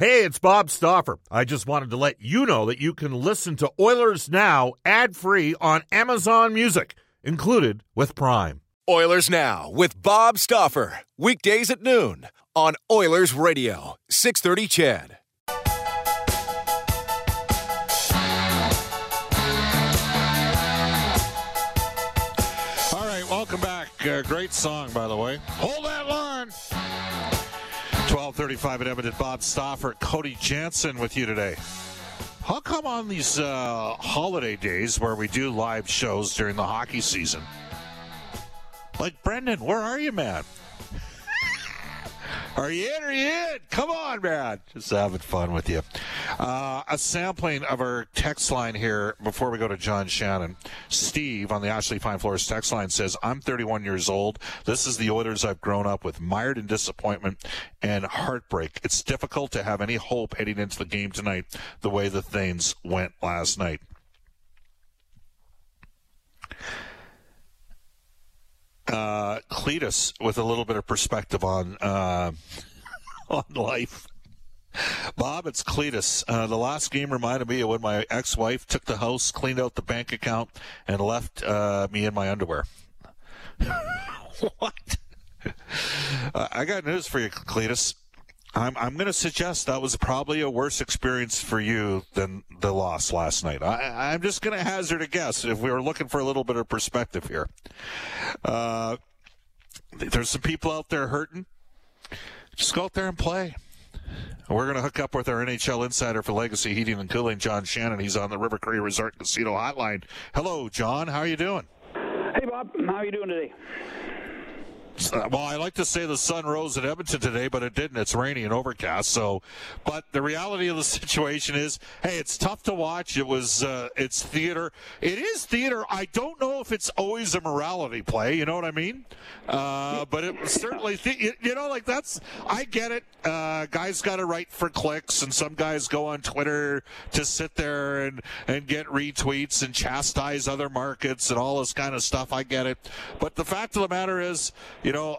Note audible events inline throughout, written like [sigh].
Hey, it's Bob Stauffer. I just wanted to let you know that you can listen to Oilers Now ad free on Amazon Music, included with Prime. Oilers Now with Bob Stauffer. Weekdays at noon on Oilers Radio, 630 CHED. All right, welcome back. Uh, great song, by the way. Hold that line. 1235 at Edmonton. Bob Stauffer, Cody Jansen with you today. How come on these uh, holiday days where we do live shows during the hockey season? Like, Brendan, where are you, man? [laughs] Are you in? Are you in? Come on, man. Just having fun with you. Uh, a sampling of our text line here before we go to John Shannon. Steve on the Ashley Fine Floors text line says, I'm 31 years old. This is the Oilers I've grown up with, mired in disappointment and heartbreak. It's difficult to have any hope heading into the game tonight the way the things went last night. uh, Cletus with a little bit of perspective on uh, [laughs] on life. Bob, it's Cletus. Uh, the last game reminded me of when my ex-wife took the house, cleaned out the bank account, and left uh, me in my underwear. [laughs] what? Uh, I got news for you, Cletus. I'm, I'm going to suggest that was probably a worse experience for you than the loss last night. I, I'm just going to hazard a guess if we were looking for a little bit of perspective here. Uh, there's some people out there hurting. Just go out there and play. We're going to hook up with our NHL insider for Legacy Heating and Cooling, John Shannon. He's on the River Cree Resort Casino Hotline. Hello, John. How are you doing? Hey, Bob. How are you doing today? Well, I like to say the sun rose in Edmonton today, but it didn't. It's rainy and overcast. So, but the reality of the [laughs] situation is, hey, it's tough to watch. It was, uh, it's theater. It is theater. I don't know if it's always a morality play. You know what I mean? Uh, but it certainly, th- you know, like that's. I get it. Uh, guys got to write for clicks, and some guys go on Twitter to sit there and and get retweets and chastise other markets and all this kind of stuff. I get it. But the fact of the matter is. You you know,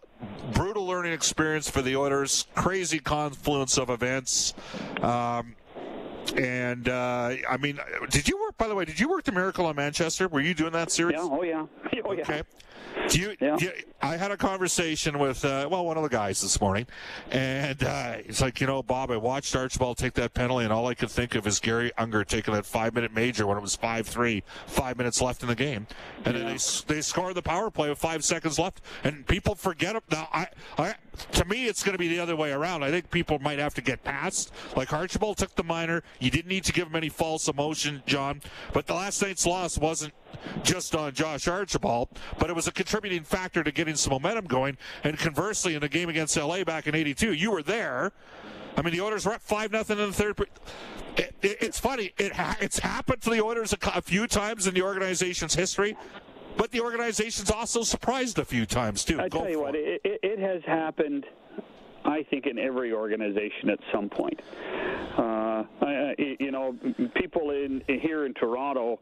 brutal learning experience for the Oilers, crazy confluence of events. Um, and uh, I mean, did you work? By the way, did you work the Miracle on Manchester? Were you doing that series? Yeah. Oh yeah. [laughs] Oh yeah. Okay. Do you, yeah. you, I had a conversation with uh, well one of the guys this morning, and uh, he's like, you know, Bob, I watched Archibald take that penalty, and all I could think of is Garry Unger taking that five minute major when it was five three, five minutes left in the game, and yeah. then they they score the power play with five seconds left, and people forget it. Now, I, I to me, it's going to be the other way around. I think people might have to get past. Like Archibald took the minor, you didn't need to give him any false emotion, John. But the last night's loss wasn't just on Josh Archibald, but it was a contributing factor to getting some momentum going. And conversely, in the game against LA back in '82, you were there. I mean, the Oilers were up five nothing in the third. It, it, it's funny. It ha- it's happened to the Oilers a, a few times in the organization's history. But the organization's also surprised a few times too. I tell you what, it, it, has happened. I think in every organization at some point. Uh, I, you know, people in here in Toronto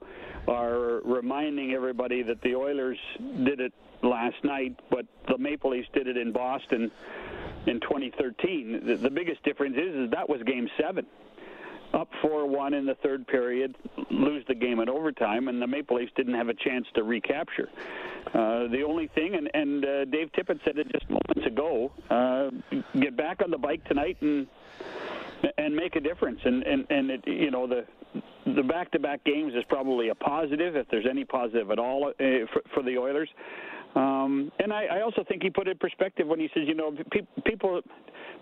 are reminding everybody that the Oilers did it last night, but the Maple Leafs did it in Boston in 2013. The, the biggest difference is, is that was Game Seven up 4-1 in the third period, lose the game in overtime, and the Maple Leafs didn't have a chance to recapture. Uh, the only thing, and, and uh, Dave Tippett said it just moments ago, uh, get back on the bike tonight and and make a difference. And and and it, you know the the back-to-back games is probably a positive, if there's any positive at all uh, for, for the Oilers. Um, and I, I also think he put it in perspective when he says, you know, pe- people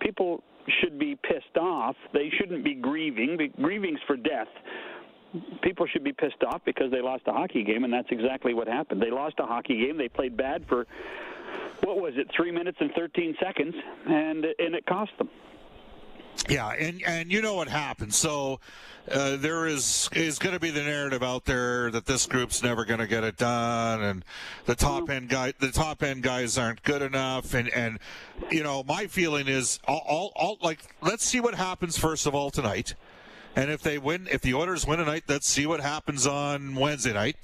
people should be pissed off. They shouldn't be grieving. Grieving's for death. People should be pissed off because they lost a hockey game, and that's exactly what happened. They lost a hockey game. They played bad for what was it, three minutes and 13 seconds, and and it cost them. Yeah, and and you know what happened. So uh, there is is going to be the narrative out there that this group's never going to get it done, and the top end guy, the top end guys aren't good enough, and and you know my feeling is all, all, all like let's see what happens first of all tonight, and if they win, if the Oilers win tonight, let's see what happens on Wednesday night.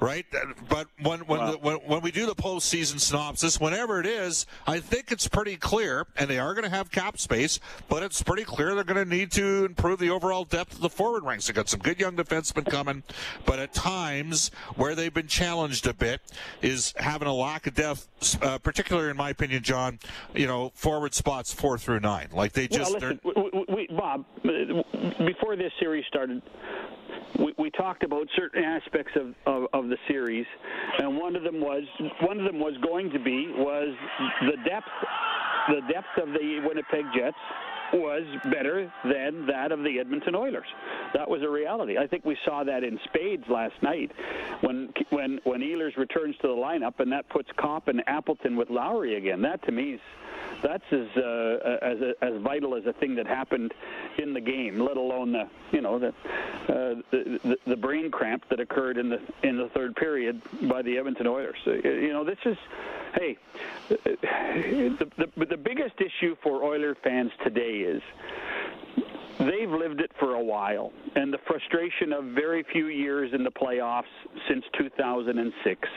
Right? But when when, the, when when we do the postseason synopsis, whenever it is, I think it's pretty clear, and they are going to have cap space, but it's pretty clear they're going to need to improve the overall depth of the forward ranks. They got some good young defensemen coming, but at times where they've been challenged a bit is having a lack of depth, uh, particularly in my opinion, John. You know, forward spots four through nine, like they just. Well, listen, Bob, uh, before this series started, we, we talked about certain aspects of, of, of, the series, and one of them was one of them was going to be was the depth the depth of the Winnipeg Jets was better than that of the Edmonton Oilers. That was a reality. I think we saw that in spades last night when when when Ehlers returns to the lineup and that puts Copp and Appleton with Lowry again. That to me is that's as uh, as as vital as a thing that happened in the game, let alone the you know the, uh, the the brain cramp that occurred in the in the third period by the Edmonton Oilers. Uh, you know this is hey the the, the biggest issue for Oiler fans today is they've lived it for a while, and the frustration of very few years in the playoffs since 2006.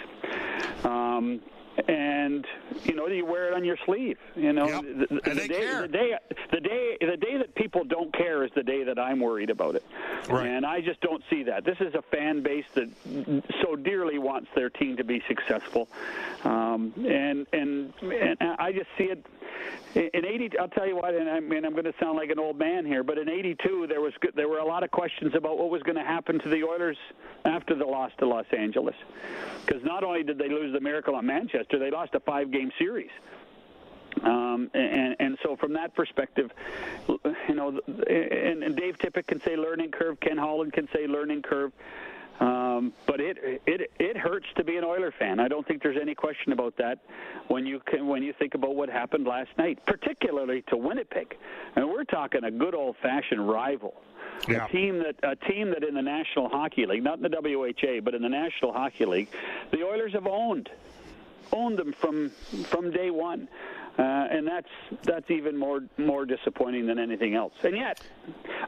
Um, and you know you wear it on your sleeve. You know, yep. the, the, the, day, the day, the day, the day that people don't care is the day that I'm worried about it. Right. And I just don't see that. This is a fan base that so dearly wants their team to be successful, um, and, and and I just see it in 80 i'll tell you what and i mean i'm going to sound like an old man here but in 82 there was there were a lot of questions about what was going to happen to the oilers after the loss to los angeles because not only did they lose the miracle on manchester they lost a five game series um, and, and so from that perspective, you know, and, and Dave Tippett can say learning curve, Ken Holland can say learning curve. Um, but it it it hurts to be an Oiler fan. I don't think there's any question about that. When you can, when you think about what happened last night, particularly to Winnipeg, and we're talking a good old-fashioned rival. Yeah. A team that a team that in the National Hockey League, not in the WHA, but in the National Hockey League, the Oilers have owned owned them from from day one. Uh, and that's that's even more more disappointing than anything else. And yet,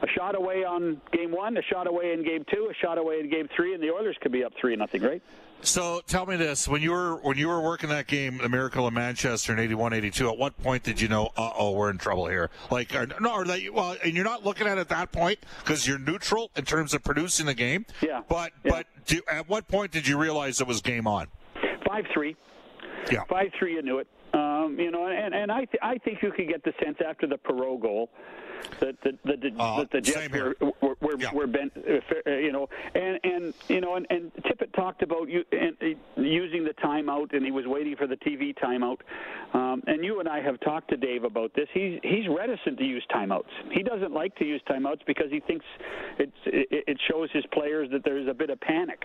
a shot away on game one, a shot away in game two, a shot away in game three, and the Oilers could be up three nothing, right? So tell me this: when you were when you were working that game, the Miracle in Manchester in 81-82, at what point did you know, uh oh, we're in trouble here? Like, or, no, or that you, well, and you're not looking at it at that point because you're neutral in terms of producing the game. Yeah. But yeah. but do, at what point did you realize it was game on? Five three. Yeah. Five three, you knew it. Um, you know, and, and I th- I think you could get the sense after the Perreault goal that the, the, the, uh, that the Jets were were, were, yeah. were bent, uh, you know, and and you know, and, and Tippett talked about you and, uh, using the timeout, and he was waiting for the TV timeout. Um, and you and I have talked to Dave about this. He's he's reticent to use timeouts. He doesn't like to use timeouts because he thinks it's it, it shows his players that there's a bit of panic.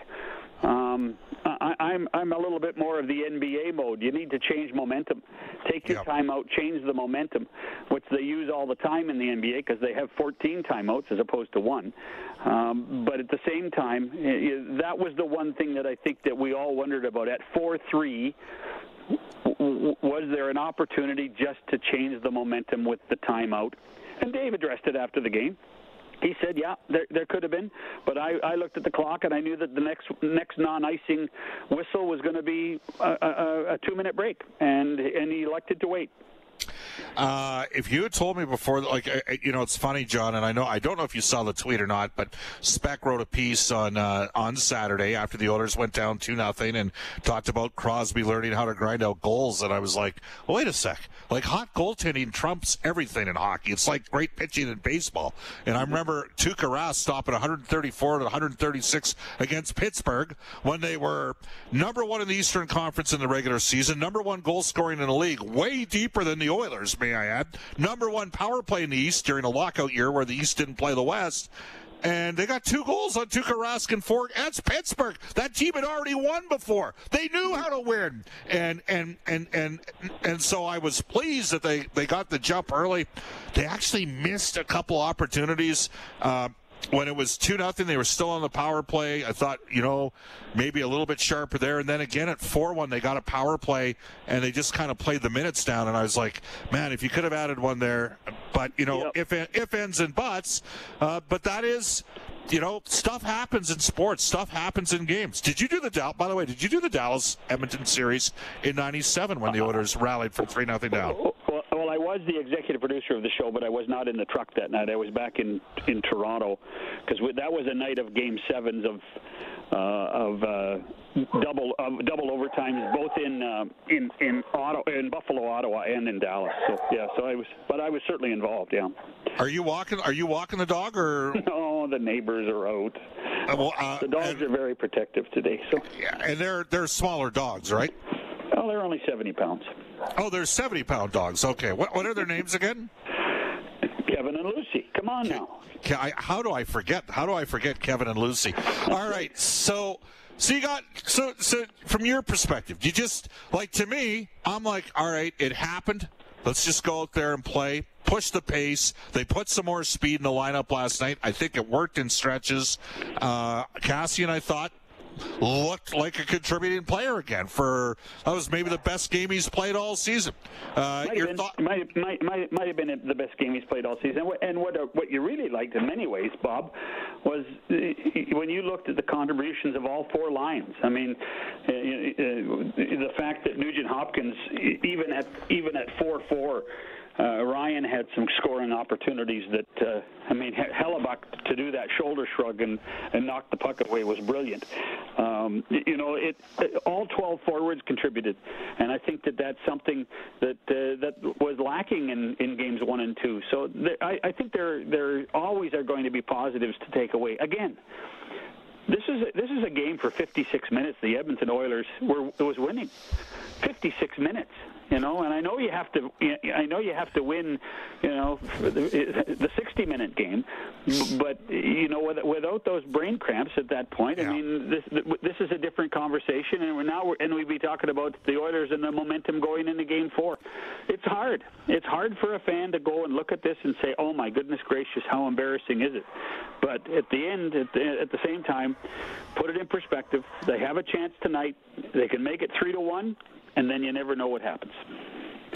Um, I, I'm I'm a little bit more of the NBA mode. You need to change momentum. Take your Yep. time out, change the momentum, which they use all the time in the NBA because they have 14 timeouts as opposed to one. Um, but at the same time, i- i- that was the one thing that I think that we all wondered about. At 4-3, w- w- was there an opportunity just to change the momentum with the timeout? And Dave addressed it after the game. He said, "Yeah, there, there could have been, but I, I looked at the clock and I knew that the next next non-icing whistle was going to be a, a, a two-minute break, and and he elected to wait." Uh, if you had told me before, like you know, it's funny, John, and I know I don't know if you saw the tweet or not, but Speck wrote a piece on uh, on Saturday after the Oilers went down two nothing and talked about Crosby learning how to grind out goals, and I was like, well, wait a sec, like hot goaltending trumps everything in hockey. It's like great pitching in baseball, and I remember Tuukka Rask stopping 134 to 136 against Pittsburgh when they were number one in the Eastern Conference in the regular season, number one goal scoring in the league, way deeper than the Oilers, may I add. Number one power play in the East during a lockout year where the East didn't play the West. And they got two goals on Tuukka Rask and four. That's Pittsburgh. That team had already won before. They knew how to win, and and and and and so I was pleased that they they got the jump early. They actually missed a couple opportunities. Uh, when it was two nothing, they were still on the power play. I thought, you know, maybe a little bit sharper there. And then again at four one, they got a power play and they just kind of played the minutes down. And I was like, man, if you could have added one there, but you know, Yep. if if ends and buts. Uh, but that is you know, stuff happens in sports. Stuff happens in games. Did you do the Dallas? By the way, did you do the Dallas Edmonton series in '97 when the Oilers rallied from three nothing down? Well, well, I was the executive producer of the show, but I was not in the truck that night. I was back in in Toronto because that was a night of Game Sevens of uh, of uh, double uh, double overtimes, both in uh, in in Ottawa, in Buffalo, Ottawa, and in Dallas. So yeah, so I was, but I was certainly involved. Yeah. Are you walking? Are you walking the dog or? [laughs] No, the neighbors are out. Uh, well, uh, the dogs and, are very protective today. So yeah, and they're they're smaller dogs, right? Oh, they're only seventy pounds. Oh, they're seventy pound dogs. Okay, what what are their names again? Kevin and Lucy. Come on now. I, how do I forget? How do I forget Kevin and Lucy? All right, so so you got so so from your perspective, you just like to me, I'm like, all right, it happened. Let's just go out there and play, push the pace. They put some more speed in the lineup last night. I think it worked in stretches. Uh, Kassian, I thought, looked like a contributing player again. For that was maybe the best game he's played all season. Uh, might, have been, thought- might, might, might, might have been the best game he's played all season. And what uh, what you really liked in many ways, Bob, was uh, when you looked at the contributions of all four lines. I mean, uh, the fact that Nugent Hopkins, even at even at four four uh, Ryan had some scoring opportunities that, uh, I mean, Hellebuyck to do that shoulder shrug and, and knock the puck away was brilliant. Um, you know, it, it, all 12 forwards contributed, and I think that that's something that uh, that was lacking in, in games one and two. So I, I think there there always are going to be positives to take away. Again, this is a, this is a game for 56 minutes. The Edmonton Oilers were was winning 56 minutes you know. And I know you have to. I know you have to win, you know, the 60-minute game, but you know, without those brain cramps at that point, yeah. I mean, this this is a different conversation, and we're now we're, and we'd be talking about the Oilers and the momentum going into Game Four. It's hard. It's hard for a fan to go and look at this and say, "Oh my goodness gracious, how embarrassing is it?" But at the end, at the, at the same time, put it in perspective. They have a chance tonight. They can make it three to one and then you never know what happens.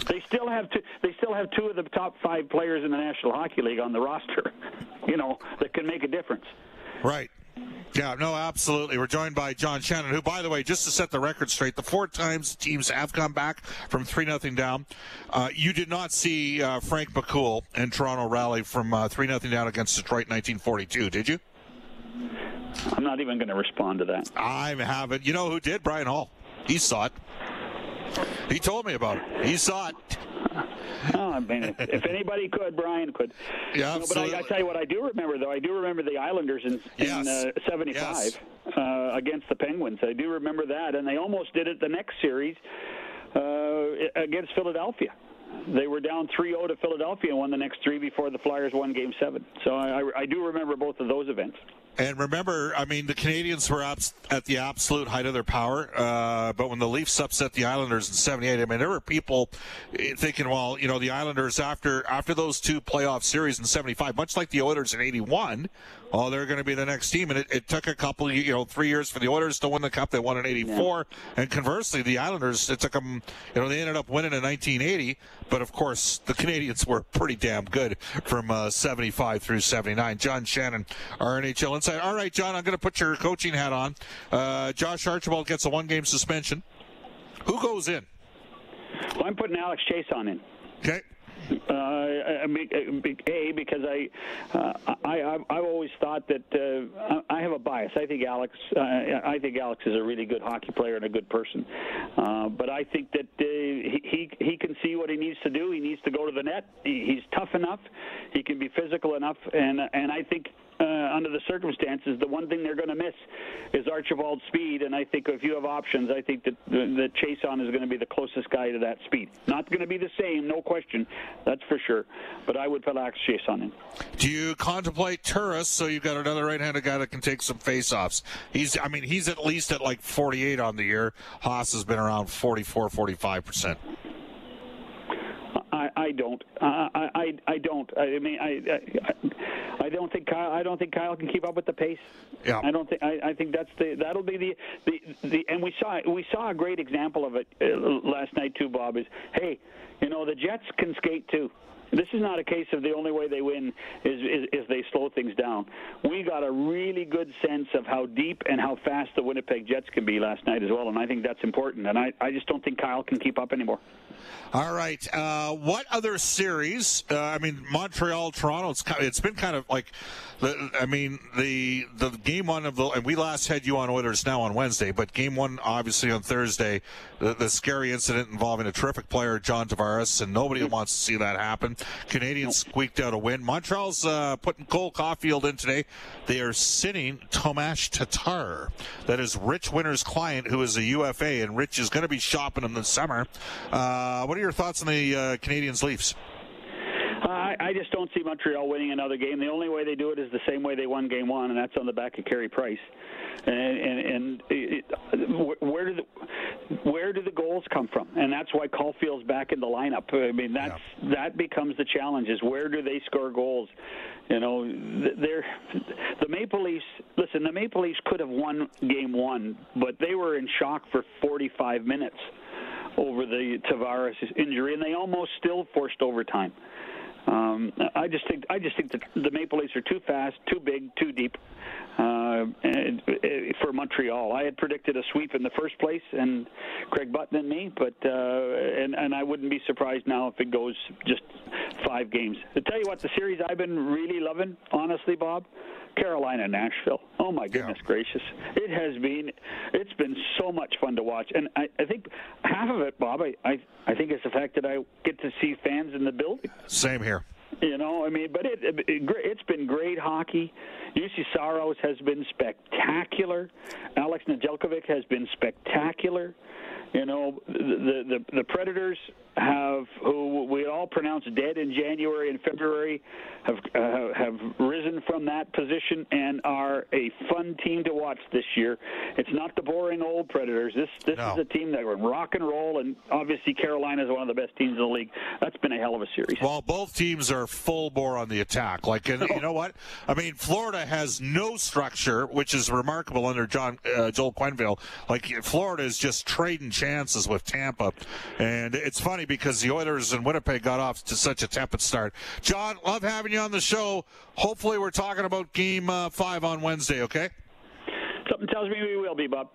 They still have two. They still have two of the top five players in the National Hockey League on the roster. [laughs] You know that can make a difference. Right. Yeah, no, absolutely. We're joined by John Shannon, who, by the way, just to set the record straight, the four times teams have come back from 3 nothing down. Uh, you did not see uh, Frank McCool and Toronto rally from uh, 3 nothing down against Detroit in 1942, did you? I'm not even going to respond to that. I haven't. You know who did? Bryan Hall. He saw it. He told me about it. He saw it. Oh, I mean, if anybody could, Bryan could. [laughs] Yeah, no, but I, I, tell you what, I do remember though. I do remember the Islanders in, yes. in uh, '75 yes. uh, against the Penguins. I do remember that, and they almost did it the next series uh, against Philadelphia. They were down 3-0 to Philadelphia and won the next three before the Flyers won Game Seven. So I, I do remember both of those events. And remember, I mean, the Canadiens were at the absolute height of their power. Uh, but when the Leafs upset the Islanders in '78, I mean, there were people thinking, well, you know, the Islanders after after those two playoff series in '75, much like the Oilers in '81, oh, they're going to be the next team. And it, it, took a couple, you know, three years for the Oilers to win the cup. They won in '84, yeah. and conversely, the Islanders, it took them, you know, they ended up winning in 1980. But of course, the Canadiens were pretty damn good from uh, 75 through 79. John Shannon, our NHL insight. All right, John, I'm going to put your coaching hat on. Uh, Josh Archibald gets a one game suspension. Who goes in? Well, I'm putting Alex Chase on in. Okay. Uh, I mean, a because I, uh, I I've always thought that uh, I have a bias. I think Alex, uh, I think Alex is a really good hockey player and a good person. Uh, but I think that uh, he he can see what he needs to do. He needs to go to the net. He's tough enough. He can be physical enough, and and I think uh, under the circumstances, the one thing they're going to miss is Archibald's speed. And I think if you have options, I think that that Chiasson is going to be the closest guy to that speed. Not going to be the same, no question, that's for sure. But I would put Alex Chiasson in. Do you contemplate Turris so you've got another right-handed guy that can take some face-offs? He's, I mean, he's at least at like 48 on the year. Haas has been around 44, 45 percent. I, don't. Uh, I, I I don't. I mean, I, I I don't think Kyle. I don't think Kyle can keep up with the pace. Yeah. I don't think. I, I think that's the. That'll be the, the the. And we saw we saw a great example of it uh, last night too. Bob is hey, you know the Jets can skate too. This is not a case of the only way they win is, is, is they slow things down. We got a really good sense of how deep and how fast the Winnipeg Jets can be last night as well, and I think that's important. And I, I just don't think Kyle can keep up anymore. All right. Uh, what other series? Uh, I mean, Montreal, Toronto. It's it's been kind of like, the, I mean, the the game one of the and we last had you on Oilers now on Wednesday, but game one obviously on Thursday, the, the scary incident involving a terrific player, John Tavares, and nobody mm-hmm. wants to see that happen. Canadiens squeaked out a win. Montreal's uh, putting Cole Caufield in today. They are sitting Tomas Tatar. That is Rich Winter's client, who is a UFA, and Rich is going to be shopping in the summer. Uh, what are your thoughts on the uh, Canadiens Leafs? I, I just don't see Montreal winning another game. The only way they do it is the same way they won Game One, and that's on the back of Carey Price. And and, and it, where do the where do the goals come from? And that's why Caufield's back in the lineup. I mean, that's yeah. that becomes the challenge: is where do they score goals? You know, they're the Maple Leafs. Listen, the Maple Leafs could have won Game One, but they were in shock for 45 minutes over the Tavares injury, and they almost still forced overtime. Um, I just think I just think that the Maple Leafs are too fast, too big, too deep uh, uh, for Montreal. I had predicted a sweep in the first place, and Craig Button and me, but uh, and and I wouldn't be surprised now if it goes just five games. To tell you what, the series I've been really loving, honestly, Bob, Carolina Nashville. Oh my goodness yeah. gracious! It has been it's been so much fun to watch, and I, I think half of it, Bob, I, I I think it's the fact that I get to see fans in the building. Same here. You know, I mean, but it, it, it's been great hockey. Juuse Saros has been spectacular. Alex Nedeljkovic has been spectacular. You know, the the, the Predators have who we all pronounced dead in January and February have uh, have risen from that position and are a fun team to watch this year. It's not the boring old Predators. This this no. is a team that can rock and roll, and obviously Carolina is one of the best teams in the league. That's been a hell of a series. Well, both teams are full bore on the attack. Like, and, you [laughs] know what? I mean, Florida has no structure, which is remarkable under John uh, Joel Quenneville. Like, Florida is just trading chances with Tampa, and it's funny because the Oilers and Winnipeg got off to such a tepid start. John, love having you on the show. Hopefully, we're talking about Game uh, Five on Wednesday. Okay. Something tells me we will be, Bob.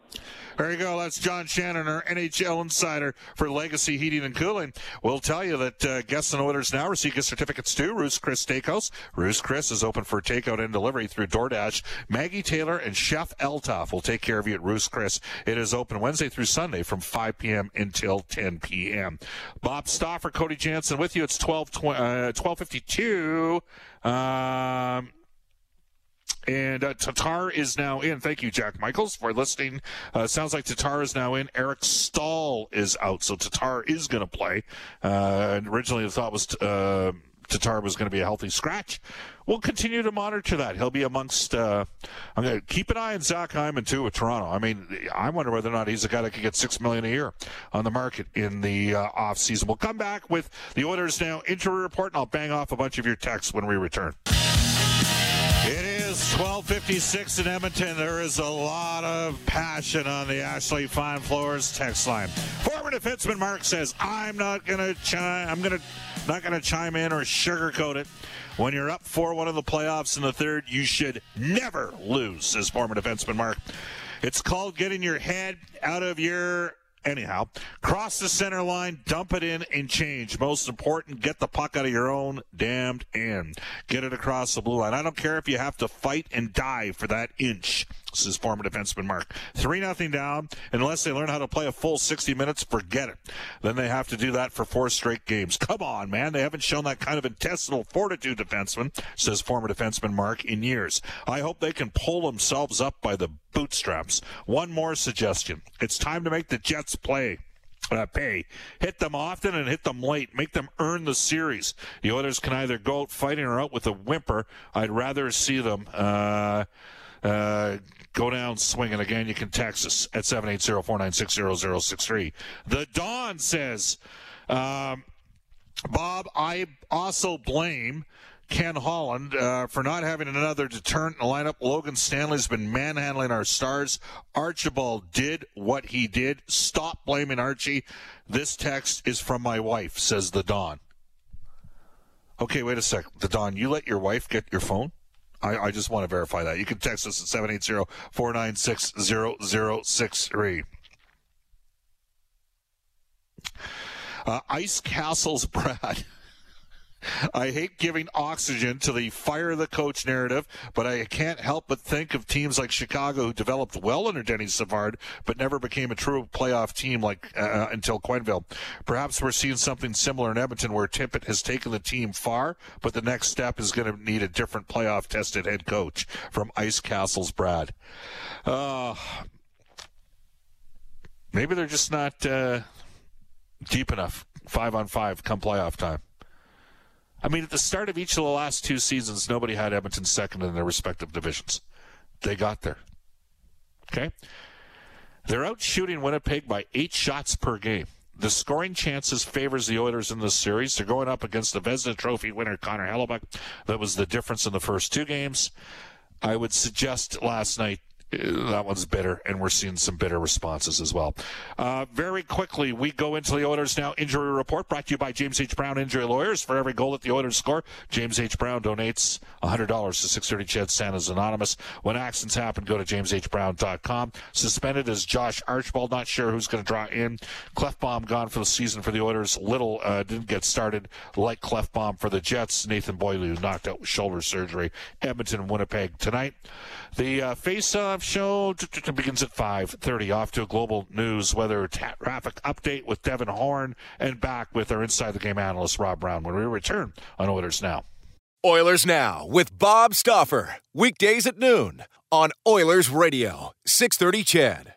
There you go. That's John Shannon, our NHL insider for Legacy Heating and Cooling. We'll tell you that uh, guests and Oilers Now receive gift certificates to Ruth's Chris Steakhouse. Ruth's Chris is open for takeout and delivery through DoorDash. Maggie Taylor and Chef Eltoff will take care of you at Ruth's Chris. It is open Wednesday through Sunday from 5 p.m. until 10 p.m. Bob Stauffer, Cody Jansen with you. It's 12, uh, 1252. Um, and uh, Tatar is now in. Thank you, Jack Michaels, for listening. Uh, sounds like Tatar is now in. Eric Staal is out, so Tatar is going to play. Uh, originally, the thought was uh, Tatar was going to be a healthy scratch. We'll continue to monitor that. He'll be amongst. Uh, I'm going to keep an eye on Zach Hyman too with Toronto. I mean, I wonder whether or not he's a guy that could get six million a year on the market in the uh, off season. We'll come back with the Oilers now injury report, and I'll bang off a bunch of your texts when we return. It is 1256 in Edmonton. There is a lot of passion on the Ashley Fine Floors text line. Former defenseman Mark says, I'm not gonna chime I'm gonna not gonna chime in or sugarcoat it. When you're up 4-1 in the playoffs in the third, you should never lose, says former defenseman Mark. It's called getting your head out of your Anyhow, cross the center line, dump it in, and change. Most important, get the puck out of your own damned end. Get it across the blue line. I don't care if you have to fight and die for that inch. This is former defenseman Mark. 3 nothing down. Unless they learn how to play a full 60 minutes, forget it. Then they have to do that for four straight games. Come on, man. They haven't shown that kind of intestinal fortitude, defenseman, says former defenseman Mark, in years. I hope they can pull themselves up by the bootstraps. One more suggestion. It's time to make the Jets play. Uh, pay. Hit them often and hit them late. Make them earn the series. The Oilers can either go out fighting or out with a whimper. I'd rather see them uh, uh, go down swinging. Again, you can text us at 780-496-0063. The Dawn says, um, Bob, I also blame – Ken Holland uh, for not having another deterrent in the lineup. Logan Stanley's been manhandling our stars. Archibald did what he did. Stop blaming Archie. This text is from my wife, says the Don. Okay, wait a sec. The Don, you let your wife get your phone? I, I just want to verify that. You can text us at 780 496 0063. Uh, Ice Castles [laughs] Brad. I hate giving oxygen to the fire the coach narrative, but I can't help but think of teams like Chicago who developed well under Denis Savard, but never became a true playoff team like uh, uh, until Quenneville. Perhaps we're seeing something similar in Edmonton, where Tippett has taken the team far, but the next step is going to need a different playoff-tested head coach from Ice Castles Brad. Uh, maybe they're just not uh, deep enough five on five come playoff time. I mean, at the start of each of the last two seasons, nobody had Edmonton second in their respective divisions. They got there. Okay? They're out shooting Winnipeg by eight shots per game. The scoring chances favors the Oilers in this series. They're going up against the Vezina Trophy winner Connor Hellebuyck. That was the difference in the first two games. I would suggest last night that one's bitter, and we're seeing some bitter responses as well. Uh, very quickly, we go into the Oilers now injury report brought to you by James H. Brown Injury Lawyers. For every goal that the Oilers score, James H. Brown donates $100 to 630 CHED Santa's Anonymous. When accidents happen, go to jameshbrown.com. Suspended is Josh Archibald. Not sure who's going to draw in. Klefbom gone for the season for the Oilers. Little uh, didn't get started like Klefbom for the Jets. Nathan Beaulieu knocked out with shoulder surgery. Edmonton, Winnipeg tonight. The uh, face-off show begins at 5.30. Off to a global news weather traffic update with Devin Horn and back with our Inside the Game analyst, Rob Brown, when we return on Oilers Now. Oilers Now with Bob Stauffer. Weekdays at noon on Oilers Radio, 630 CHED.